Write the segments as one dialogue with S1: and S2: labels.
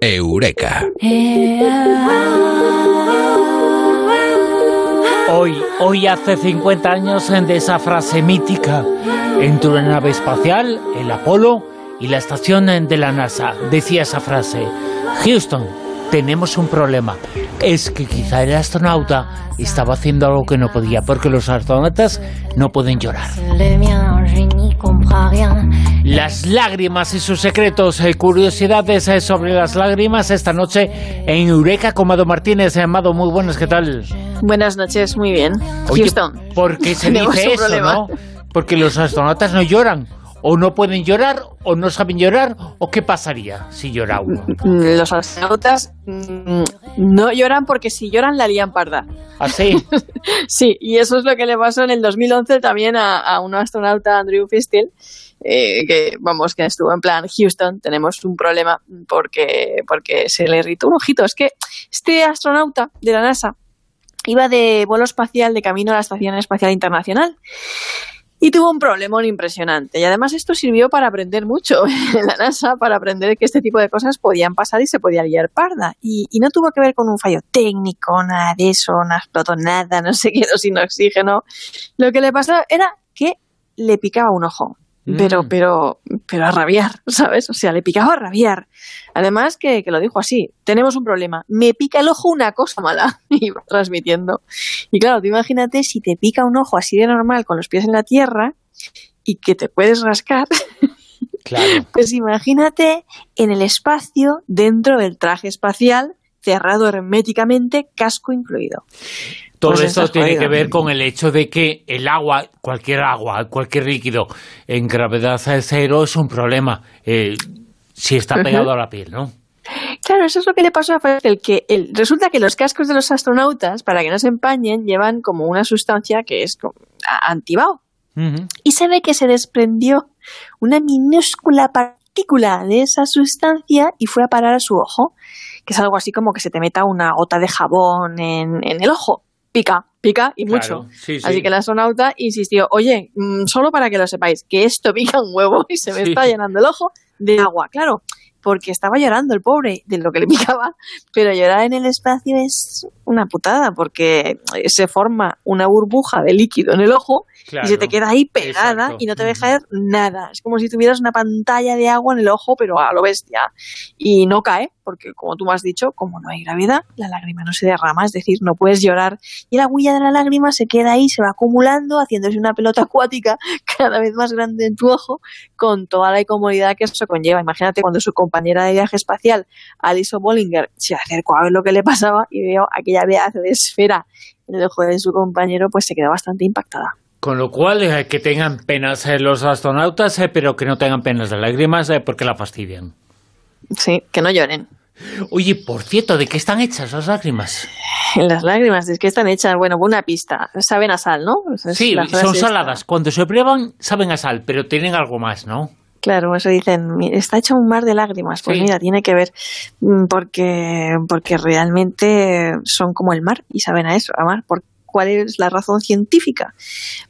S1: Eureka.
S2: Hoy, hoy hace 50 años de esa frase mítica. Entre una nave espacial, el Apolo, y la estación de la NASA. Decía esa frase. Houston, tenemos un problema. Es que quizá el astronauta estaba haciendo algo que no podía, porque los astronautas no pueden llorar. Las lágrimas y sus secretos, eh, curiosidades eh, sobre las lágrimas esta noche en Eureka con Mado Martínez. Amado, muy buenas, ¿qué tal?
S3: Buenas noches, muy bien.
S2: Oye,
S3: Houston.
S2: ¿Por qué se dice eso,
S3: problema.
S2: no? Porque los astronautas no lloran. O no pueden llorar, o no saben llorar, o qué pasaría si llora uno.
S3: Mm, Los astronautas mm, no lloran porque si lloran la lían parda.
S2: Así.
S3: Sí, y eso es lo que le pasó en el 2011 también a, a un astronauta, Andrew Fistil, eh, que vamos, que estuvo en plan Houston, tenemos un problema porque, porque se le irritó un ojito. Es que este astronauta de la NASA iba de vuelo espacial de camino a la Estación Espacial Internacional. Y tuvo un problemón impresionante. Y además esto sirvió para aprender mucho en la NASA, para aprender que este tipo de cosas podían pasar y se podía liar parda. Y, y no tuvo que ver con un fallo técnico, nada de eso, no explotó nada, no se quedó sin oxígeno. Lo que le pasó era que le picaba un ojo. Pero,
S2: Mm.
S3: pero, pero a rabiar, ¿sabes? O sea, le picaba a rabiar. Además que, que lo dijo así, tenemos un problema, me pica el ojo una cosa mala, y va transmitiendo. Y claro, tú imagínate si te pica un ojo así de normal con los pies en la tierra y que te puedes rascar,
S2: Claro.
S3: pues imagínate en el espacio, dentro del traje espacial, cerrado herméticamente, casco incluido.
S2: Todo
S3: Pues
S2: esto tiene que ver con el hecho de que el agua, cualquier agua, cualquier líquido en gravedad cero es un problema. eh, si está pegado a la piel, ¿no?
S3: Claro, eso es lo que le pasó a Fresel, que el- resulta que los cascos de los astronautas, para que no se empañen, llevan como una sustancia que es antibao. Y se ve que se desprendió una minúscula partícula de esa sustancia y fue a parar a su ojo, que es algo así como que se te meta una gota de jabón en, en el ojo. Pica, pica y
S2: Claro,
S3: mucho.
S2: sí, sí.
S3: Así que el astronauta insistió, oye, mm, solo para que lo sepáis, que esto pica un huevo y se me
S2: Sí.
S3: está llenando el ojo de agua. Claro, porque estaba llorando el pobre de lo que le picaba, pero llorar en el espacio es una putada, porque se forma una burbuja de líquido en el ojo
S2: Claro.
S3: y se te queda ahí pegada
S2: Exacto.
S3: y no te deja ver nada. Es como si tuvieras una pantalla de agua en el ojo, pero a lo bestia. Y no cae, porque como tú me has dicho, como no hay gravedad, la lágrima no se derrama, es decir, no puedes llorar. Y la huella de la lágrima se queda ahí, se va acumulando, haciéndose una pelota acuática cada vez más grande en tu ojo, con toda la incomodidad que eso conlleva. Imagínate cuando su compañera de viaje espacial, Alison Bollinger, se acercó a ver lo que le pasaba y vio aquella pedazo de esfera en el ojo de su compañero, pues se quedó bastante impactada.
S2: Con lo cual, eh, que tengan penas eh, los astronautas, eh, pero que no tengan penas de lágrimas eh, porque la fastidian.
S3: Sí, que no lloren.
S2: Oye, por cierto, ¿de qué están hechas las lágrimas?
S3: Las lágrimas, es que están hechas, bueno, una pista. Saben a sal, ¿no? Es
S2: Sí, son
S3: esta.
S2: saladas. Cuando se prueban, saben a sal, pero tienen algo más, ¿no?
S3: Claro, eso dicen, "Mi- está hecho un mar de lágrimas. Pues
S2: Sí.
S3: mira, tiene que ver, mm, porque, porque realmente son como el mar y saben a eso, a mar. ¿Por ¿Cuál es la razón científica?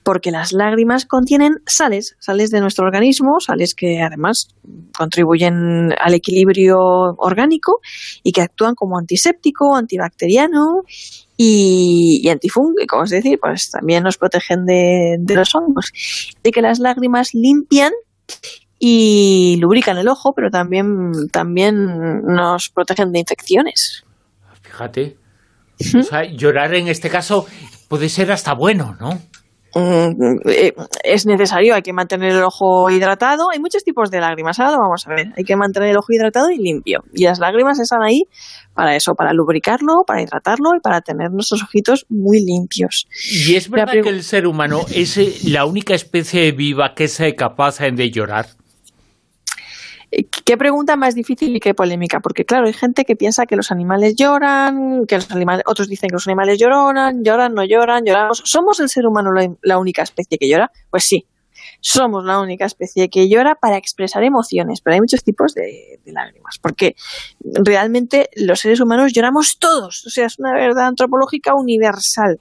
S3: Porque las lágrimas contienen sales, sales de nuestro organismo, sales que además contribuyen al equilibrio orgánico y que actúan como antiséptico, antibacteriano y, y antifúngico, es decir, pues también nos protegen de, de los hongos. De que las lágrimas limpian y lubrican el ojo, pero también, también nos protegen de infecciones.
S2: Fíjate. O sea, llorar en este caso puede ser hasta bueno, ¿no?
S3: Mm, eh, es necesario, hay que mantener el ojo hidratado. Hay muchos tipos de lágrimas, ahora lo vamos a ver. Hay que mantener el ojo hidratado y limpio. Y las lágrimas están ahí para eso, para lubricarlo, para hidratarlo y para tener nuestros ojitos muy limpios.
S2: Y es verdad que el ser humano es eh, la única especie viva que es eh, capaz de llorar.
S3: Eh, ¿Qué pregunta más difícil y qué polémica? Porque claro, hay gente que piensa que los animales lloran, que los animales, otros dicen que los animales lloran, lloran, no lloran, lloramos. ¿Somos el ser humano la, única especie que llora? Pues sí, somos la única especie que llora para expresar emociones, pero hay muchos tipos de lágrimas, porque realmente los seres humanos lloramos todos, o sea, es una verdad antropológica universal.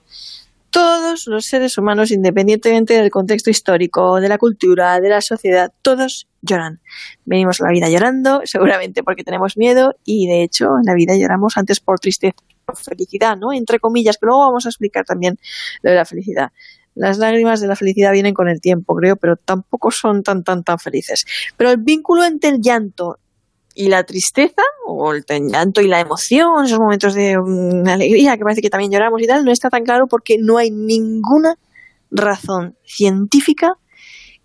S3: Todos los seres humanos, independientemente del contexto histórico, de la cultura, de la sociedad, todos lloran. Venimos a la vida llorando, seguramente porque tenemos miedo, y de hecho en la vida lloramos antes por tristeza, por felicidad, ¿no? Entre comillas, que luego vamos a explicar también lo de la felicidad. Las lágrimas de la felicidad vienen con el tiempo, creo, pero tampoco son tan, tan, tan felices. Pero el vínculo entre el llanto y la tristeza, o el llanto y la emoción, esos momentos de mm, alegría que parece que también lloramos y tal, no está tan claro porque no hay ninguna razón científica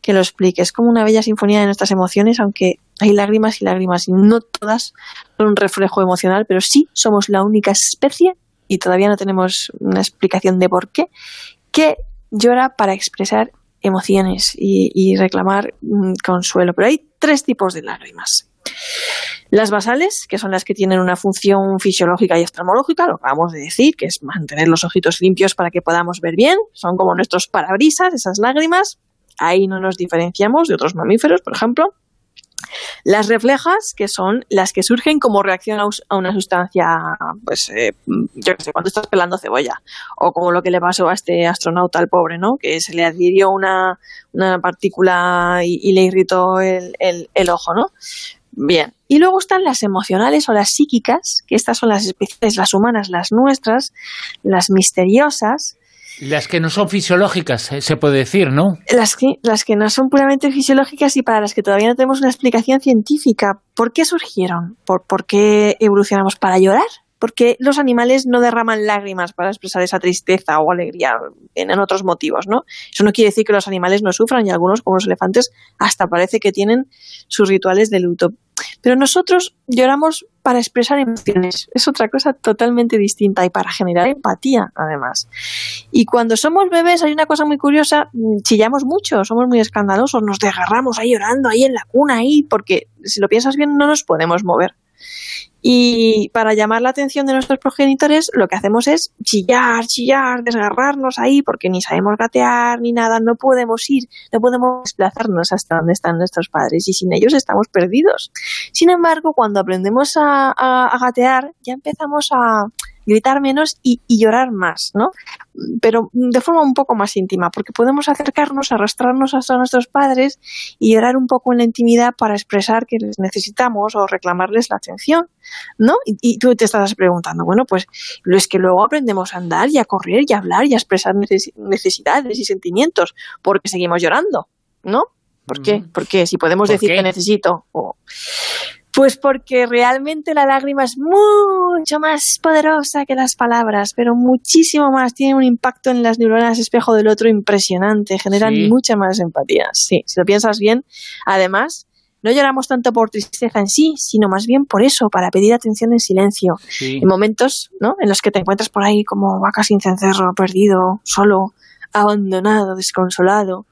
S3: que lo explique. Es como una bella sinfonía de nuestras emociones, aunque hay lágrimas y lágrimas, y no todas son un reflejo emocional, pero sí somos la única especie, y todavía no tenemos una explicación de por qué, que llora para expresar emociones y, reclamar mm, consuelo. Pero hay tres tipos de lágrimas. Las basales, que son las que tienen una función fisiológica y oftalmológica, lo acabamos de decir, que es mantener los ojitos limpios para que podamos ver bien, son como nuestros parabrisas, esas lágrimas. Ahí no nos diferenciamos de otros mamíferos, por ejemplo. Las reflejas, que son las que surgen como reacción a una sustancia, pues, eh, yo qué sé, cuando estás pelando cebolla, o como lo que le pasó a este astronauta al pobre, ¿no? Que se le adhirió una, partícula y, le irritó el, el ojo, ¿no? Bien. Y luego están las emocionales o las psíquicas, que estas son las especiales, las humanas, las nuestras, las misteriosas,
S2: las que no son fisiológicas, eh, se puede decir, ¿no?
S3: Las que, las que no son puramente fisiológicas y para las que todavía no tenemos una explicación científica. ¿Por qué surgieron? ¿Por, por qué evolucionamos para llorar? Porque los animales no derraman lágrimas para expresar esa tristeza o alegría, tienen otros motivos, ¿no? Eso no quiere decir que los animales no sufran y algunos, como los elefantes, hasta parece que tienen sus rituales de luto. Pero nosotros lloramos para expresar emociones. Es otra cosa totalmente distinta y para generar empatía, además. Y cuando somos bebés hay una cosa muy curiosa, mm, chillamos mucho, somos muy escandalosos, nos desgarramos ahí llorando, ahí en la cuna, ahí, porque si lo piensas bien no nos podemos mover. Y para llamar la atención de nuestros progenitores, lo que hacemos es chillar, chillar, desgarrarnos ahí, porque ni sabemos gatear ni nada, no podemos ir, no podemos desplazarnos hasta donde están nuestros padres y sin ellos estamos perdidos. Sin embargo, cuando aprendemos a gatear, ya empezamos a, gritar menos y, llorar más, ¿no? Pero de forma un poco más íntima, porque podemos acercarnos, arrastrarnos hasta nuestros padres y llorar un poco en la intimidad para expresar que les necesitamos o reclamarles la atención, ¿no? Y, tú te estás preguntando, bueno, pues lo es que luego aprendemos a andar y a correr y a hablar y a expresar necesidades y sentimientos, porque seguimos llorando, ¿no? ¿Por qué? Mm. Porque si podemos decir que necesito o pues porque realmente la lágrima es mucho más poderosa que las palabras, pero muchísimo más. Tiene un impacto en las neuronas espejo del otro impresionante, generan mucha más empatía. Sí, si lo piensas bien. Además, no lloramos tanto por tristeza en sí, sino más bien por eso, para pedir atención en silencio. En momentos ¿no? en los que te encuentras por ahí como vaca sin cencerro, perdido, solo, abandonado, desconsolado.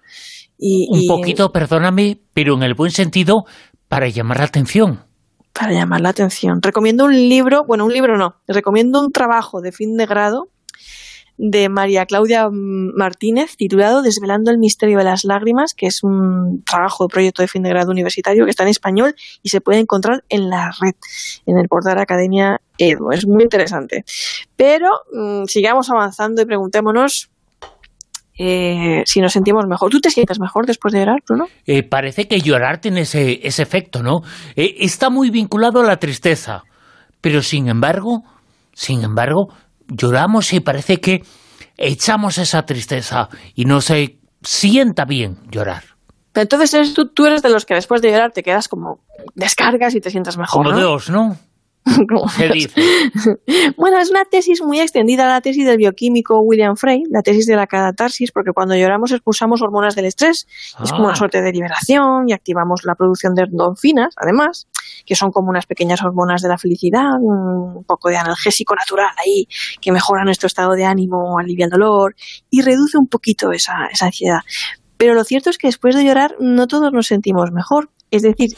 S2: Y, un poquito, perdóname, pero en el buen sentido, para llamar la atención
S3: para llamar la atención. Recomiendo un libro, bueno, un libro no, recomiendo un trabajo de fin de grado de María Claudia Martínez titulado Desvelando el misterio de las lágrimas, que es un trabajo de proyecto de fin de grado universitario que está en español y se puede encontrar en la red, en el portal Academia Edu. Es muy interesante. Pero mm, sigamos avanzando y preguntémonos eh, si nos sentimos mejor. ¿Tú te sientes mejor después de llorar, Bruno?
S2: Eh, parece que llorar tiene ese, ese efecto, ¿no? Eh, está muy vinculado a la tristeza, pero sin embargo, sin embargo, lloramos y parece que echamos esa tristeza y no se sienta bien llorar.
S3: entonces tú, tú eres de los que después de llorar te quedas como descargas y te sientas mejor,
S2: Como Dios, ¿no?
S3: bueno, es una tesis muy extendida, la tesis del bioquímico William Frey, la tesis de la catarsis, porque cuando lloramos expulsamos hormonas del estrés, es como una ah. suerte de liberación y activamos la producción de endorfinas, además, que son como unas pequeñas hormonas de la felicidad, un poco de analgésico natural ahí, que mejora nuestro estado de ánimo, alivia el dolor y reduce un poquito esa, esa ansiedad. Pero lo cierto es que después de llorar no todos nos sentimos mejor. Es decir,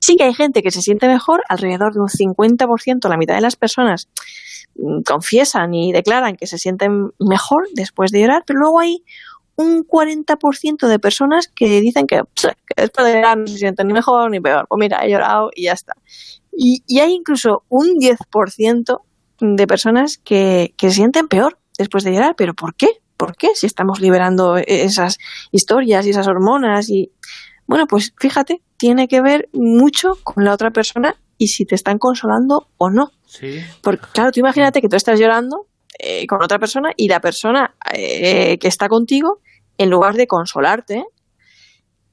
S3: Sí que hay gente que se siente mejor, alrededor de un 50%, la mitad de las personas mm, confiesan y declaran que se sienten mejor después de llorar, pero luego hay un 40% de personas que dicen que, después de llorar no se sienten ni mejor ni peor. Pues mira, he llorado y ya está. Y, hay incluso un 10% de personas que, que se sienten peor después de llorar. ¿Pero por qué? ¿Por qué? Si estamos liberando esas historias y esas hormonas y... Bueno, pues fíjate, tiene que ver mucho con la otra persona y si te están consolando o no.
S2: Sí.
S3: Porque, claro, tú imagínate que tú estás llorando eh, con otra persona y la persona eh, que está contigo, en lugar de consolarte,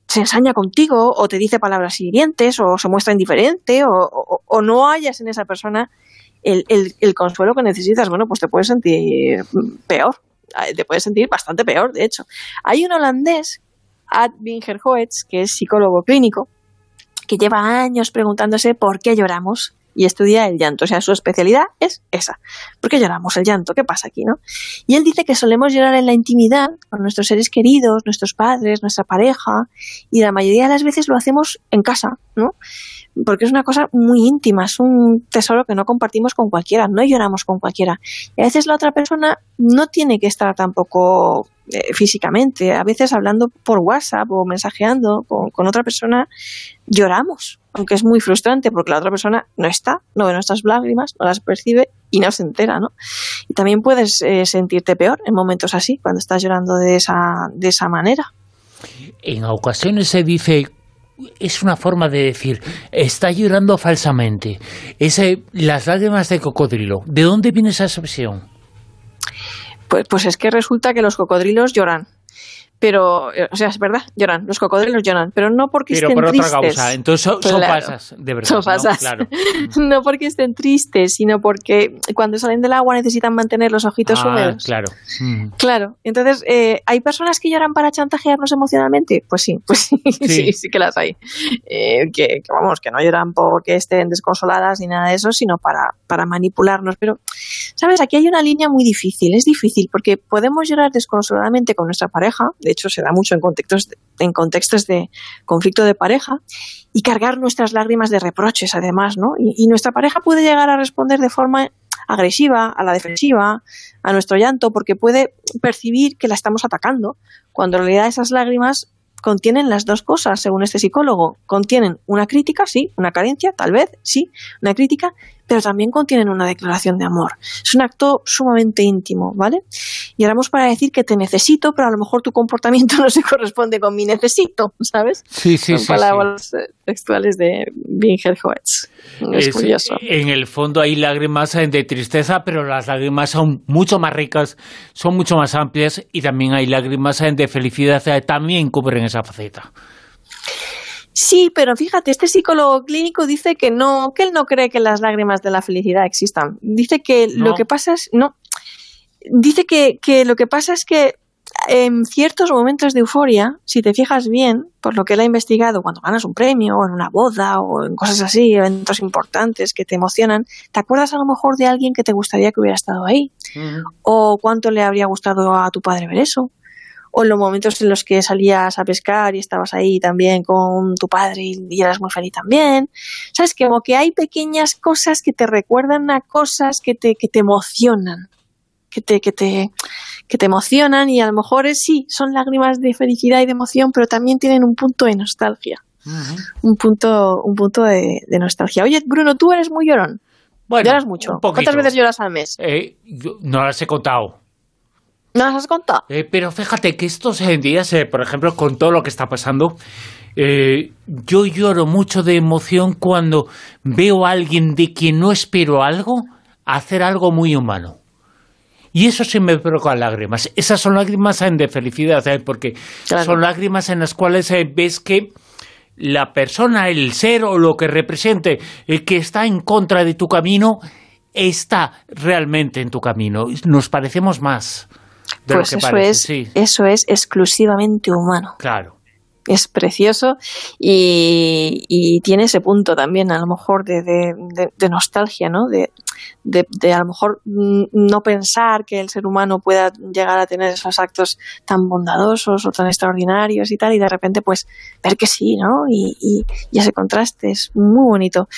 S3: se ensaña contigo o te dice palabras hirientes o se muestra indiferente o, no hayas en esa persona el, el, consuelo que necesitas, bueno, pues te puedes sentir peor, te puedes sentir bastante peor, de hecho. Hay un holandés, Ad Bingerhoets, que es psicólogo clínico, que lleva años preguntándose por qué lloramos y estudia el llanto. O sea, su especialidad es esa. ¿Por qué lloramos el llanto? ¿Qué pasa aquí, no? Y él dice que solemos llorar en la intimidad con nuestros seres queridos, nuestros padres, nuestra pareja, y la mayoría de las veces lo hacemos en casa, ¿no? Porque es una cosa muy íntima, es un tesoro que no compartimos con cualquiera, no lloramos con cualquiera. Y a veces la otra persona no tiene que estar tampoco eh, físicamente, a veces hablando por WhatsApp o mensajeando con, con otra persona, lloramos aunque es muy frustrante porque la otra persona no está, no ve nuestras lágrimas, no las percibe y no se entera, ¿no? Y también puedes eh, sentirte peor en momentos así, cuando estás llorando de esa, de esa manera.
S2: En ocasiones se dice, es una forma de decir, está llorando falsamente. Ese, las lágrimas de cocodrilo, ¿de dónde viene esa expresión?
S3: Pues, pues es que resulta que los cocodrilos lloran pero, eh, o sea, es verdad, lloran, los cocodrilos lloran, pero no porque estén tristes. Pero por otra causa,
S2: entonces son, pasas, de verdad,
S3: ¿no? Claro. no porque estén tristes, sino porque cuando salen del agua necesitan mantener los ojitos
S2: ah,
S3: húmedos.
S2: claro.
S3: Mm. Claro, entonces, eh, ¿hay personas que lloran para chantajearnos emocionalmente? Pues sí, pues sí, sí, sí, que las hay. Eh, que, vamos, que no lloran porque estén desconsoladas ni nada de eso, sino para, para manipularnos, pero, ¿sabes? Aquí hay una línea muy difícil, es difícil, porque podemos llorar desconsoladamente con nuestra pareja, de hecho se da mucho en contextos, en contextos de conflicto de pareja, y cargar nuestras lágrimas de reproches además, ¿no? Y, nuestra pareja puede llegar a responder de forma agresiva, a la defensiva, a nuestro llanto, porque puede percibir que la estamos atacando, cuando en realidad esas lágrimas contienen las dos cosas, según este psicólogo. Contienen una crítica, sí, una carencia, tal vez, sí, una crítica, pero también contienen una declaración de amor. Es un acto sumamente íntimo, ¿vale? Y ahora vamos para decir que te necesito, pero a lo mejor tu comportamiento no se corresponde con mi necesito, ¿sabes?
S2: Sí, sí, Son
S3: palabras eh, textuales de Binger Es, curioso.
S2: En el fondo hay lágrimas de tristeza, pero las lágrimas son mucho más ricas, son mucho más amplias y también hay lágrimas de felicidad, también cubren esa faceta.
S3: Sí, pero fíjate, este psicólogo clínico dice que no, que él no cree que las lágrimas de la felicidad existan. Dice que lo que pasa es, no, dice que, que lo que pasa es que en ciertos momentos de euforia, si te fijas bien, por lo que él ha investigado, cuando ganas un premio, o en una boda, o en cosas así, eventos importantes que te emocionan, te acuerdas a lo mejor de alguien que te gustaría que hubiera estado ahí, o cuánto le habría gustado a tu padre ver eso, o los momentos en los que salías a pescar y estabas ahí también con tu padre y, eras muy feliz también. ¿Sabes? Como que hay pequeñas cosas que te recuerdan a cosas que te, que te emocionan, que te, que, te, que te emocionan y a lo mejor es, sí, son lágrimas de felicidad y de emoción, pero también tienen un punto de nostalgia. Un punto, un punto de, nostalgia. Oye, Bruno, tú eres muy llorón.
S2: Bueno,
S3: lloras mucho. ¿Cuántas veces lloras al mes?
S2: Eh, no las he contado.
S3: ¿No las has contado?
S2: Eh, pero fíjate que estos días, eh, por ejemplo, con todo lo que está pasando, eh, yo lloro mucho de emoción cuando veo a alguien de quien no espero algo hacer algo muy humano. Y eso sí me provoca lágrimas. Esas son lágrimas de felicidad, porque son lágrimas en las cuales ves que la persona, el ser o lo que represente, que está en contra de tu camino, está realmente en tu camino. Nos parecemos más
S3: pues eso es, eso es exclusivamente humano.
S2: Claro.
S3: Es precioso y, tiene ese punto también, a lo mejor, de, de, nostalgia, ¿no? De, de, a lo mejor no pensar que el ser humano pueda llegar a tener esos actos tan bondadosos o tan extraordinarios y tal, y de repente, pues, ver que sí, ¿no? Y, y, ese contraste es muy bonito.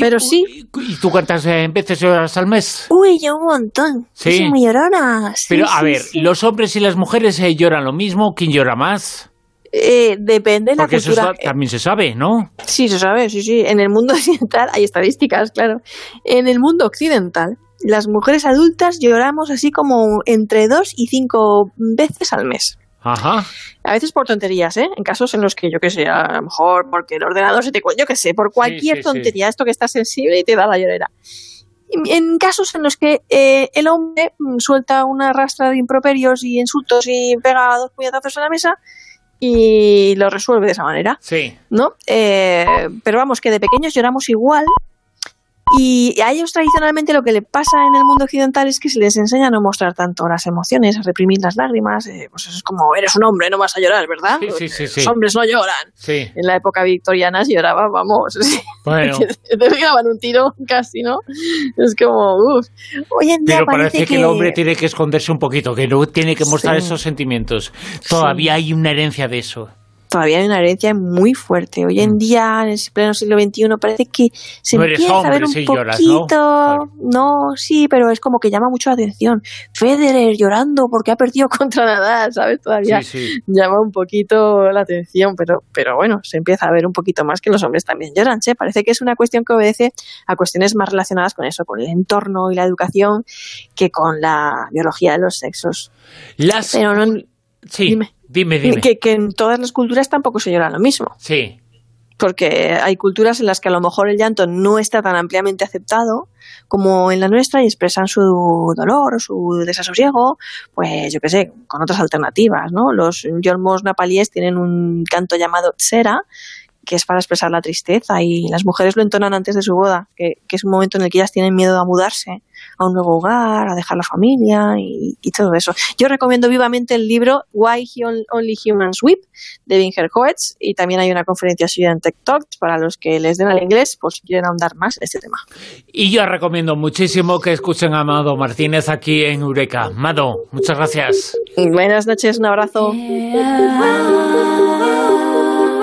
S3: Pero sí.
S2: ¿Y tú cuántas veces lloras al mes?
S3: Uy, yo un montón. Sí. Soy muy llorona.
S2: Pero a ver, ¿los hombres y las mujeres eh, lloran lo mismo? ¿Quién llora más?
S3: Eh, depende de la
S2: Porque eso también se sabe, ¿no?
S3: Sí, se sabe, sí, sí. En el mundo occidental hay estadísticas, claro. En el mundo occidental, las mujeres adultas lloramos así como entre dos y cinco veces al mes.
S2: Ajá.
S3: A veces por tonterías, ¿eh? En casos en los que yo que sé, a lo mejor porque el ordenador se te... Yo que sé, por cualquier tontería, esto que está sensible y te da la llorera. En casos en los que eh, el hombre mm, suelta una rastra de improperios y insultos y pega dos puñetazos a la mesa y lo resuelve de esa manera.
S2: Sí.
S3: ¿No? Eh, pero vamos, que de pequeños lloramos igual y a ellos tradicionalmente lo que le pasa en el mundo occidental es que se les enseña a no mostrar tanto las emociones, a reprimir las lágrimas. Eh, pues es como, eres un hombre, no vas a llorar, ¿verdad?
S2: Sí, sí, sí,
S3: Los hombres no lloran.
S2: Sí.
S3: En la época victoriana se lloraba, vamos.
S2: Bueno.
S3: te pegaban un tiro casi, ¿no? Es como, uff. Hoy en día
S2: Pero parece,
S3: que...
S2: que... el hombre tiene que esconderse un poquito, que no tiene que mostrar esos sentimientos. Todavía hay una herencia de eso.
S3: Todavía hay una herencia muy fuerte. Hoy en
S2: Mm.
S3: día, en el pleno siglo XXI, parece que se
S2: No
S3: empieza a ver un
S2: si
S3: poquito.
S2: lloras, ¿no?
S3: ¿no? sí, pero es como que llama mucho la atención. Federer llorando porque ha perdido contra Nadal, ¿sabes? Todavía
S2: Sí, sí.
S3: llama un poquito la atención, pero, pero bueno, se empieza a ver un poquito más que los hombres también lloran. ¿che? Parece que es una cuestión que obedece a cuestiones más relacionadas con eso, con el entorno y la educación, que con la biología de los sexos.
S2: Las...
S3: Pero no,
S2: Sí,
S3: dime.
S2: Dime, dime.
S3: que, que en todas las culturas tampoco se llora lo mismo.
S2: Sí,
S3: porque hay culturas en las que a lo mejor el llanto no está tan ampliamente aceptado como en la nuestra y expresan su dolor o su desasosiego, pues yo qué sé, con otras alternativas, ¿no? Los yolmos napalíes tienen un canto llamado tsera, que es para expresar la tristeza y las mujeres lo entonan antes de su boda, que, que es un momento en el que ellas tienen miedo a mudarse a un nuevo hogar, a dejar la familia y, y todo eso. Yo recomiendo vivamente el libro Why Only Humans Weep de Vinger Coetz y también hay una conferencia suya en Tech Talks para los que les den al inglés por si quieren ahondar más en este tema.
S2: y yo recomiendo muchísimo que escuchen a Amado Martínez aquí en Eureka. Mado, muchas gracias.
S3: Buenas noches, un abrazo.
S1: Yeah.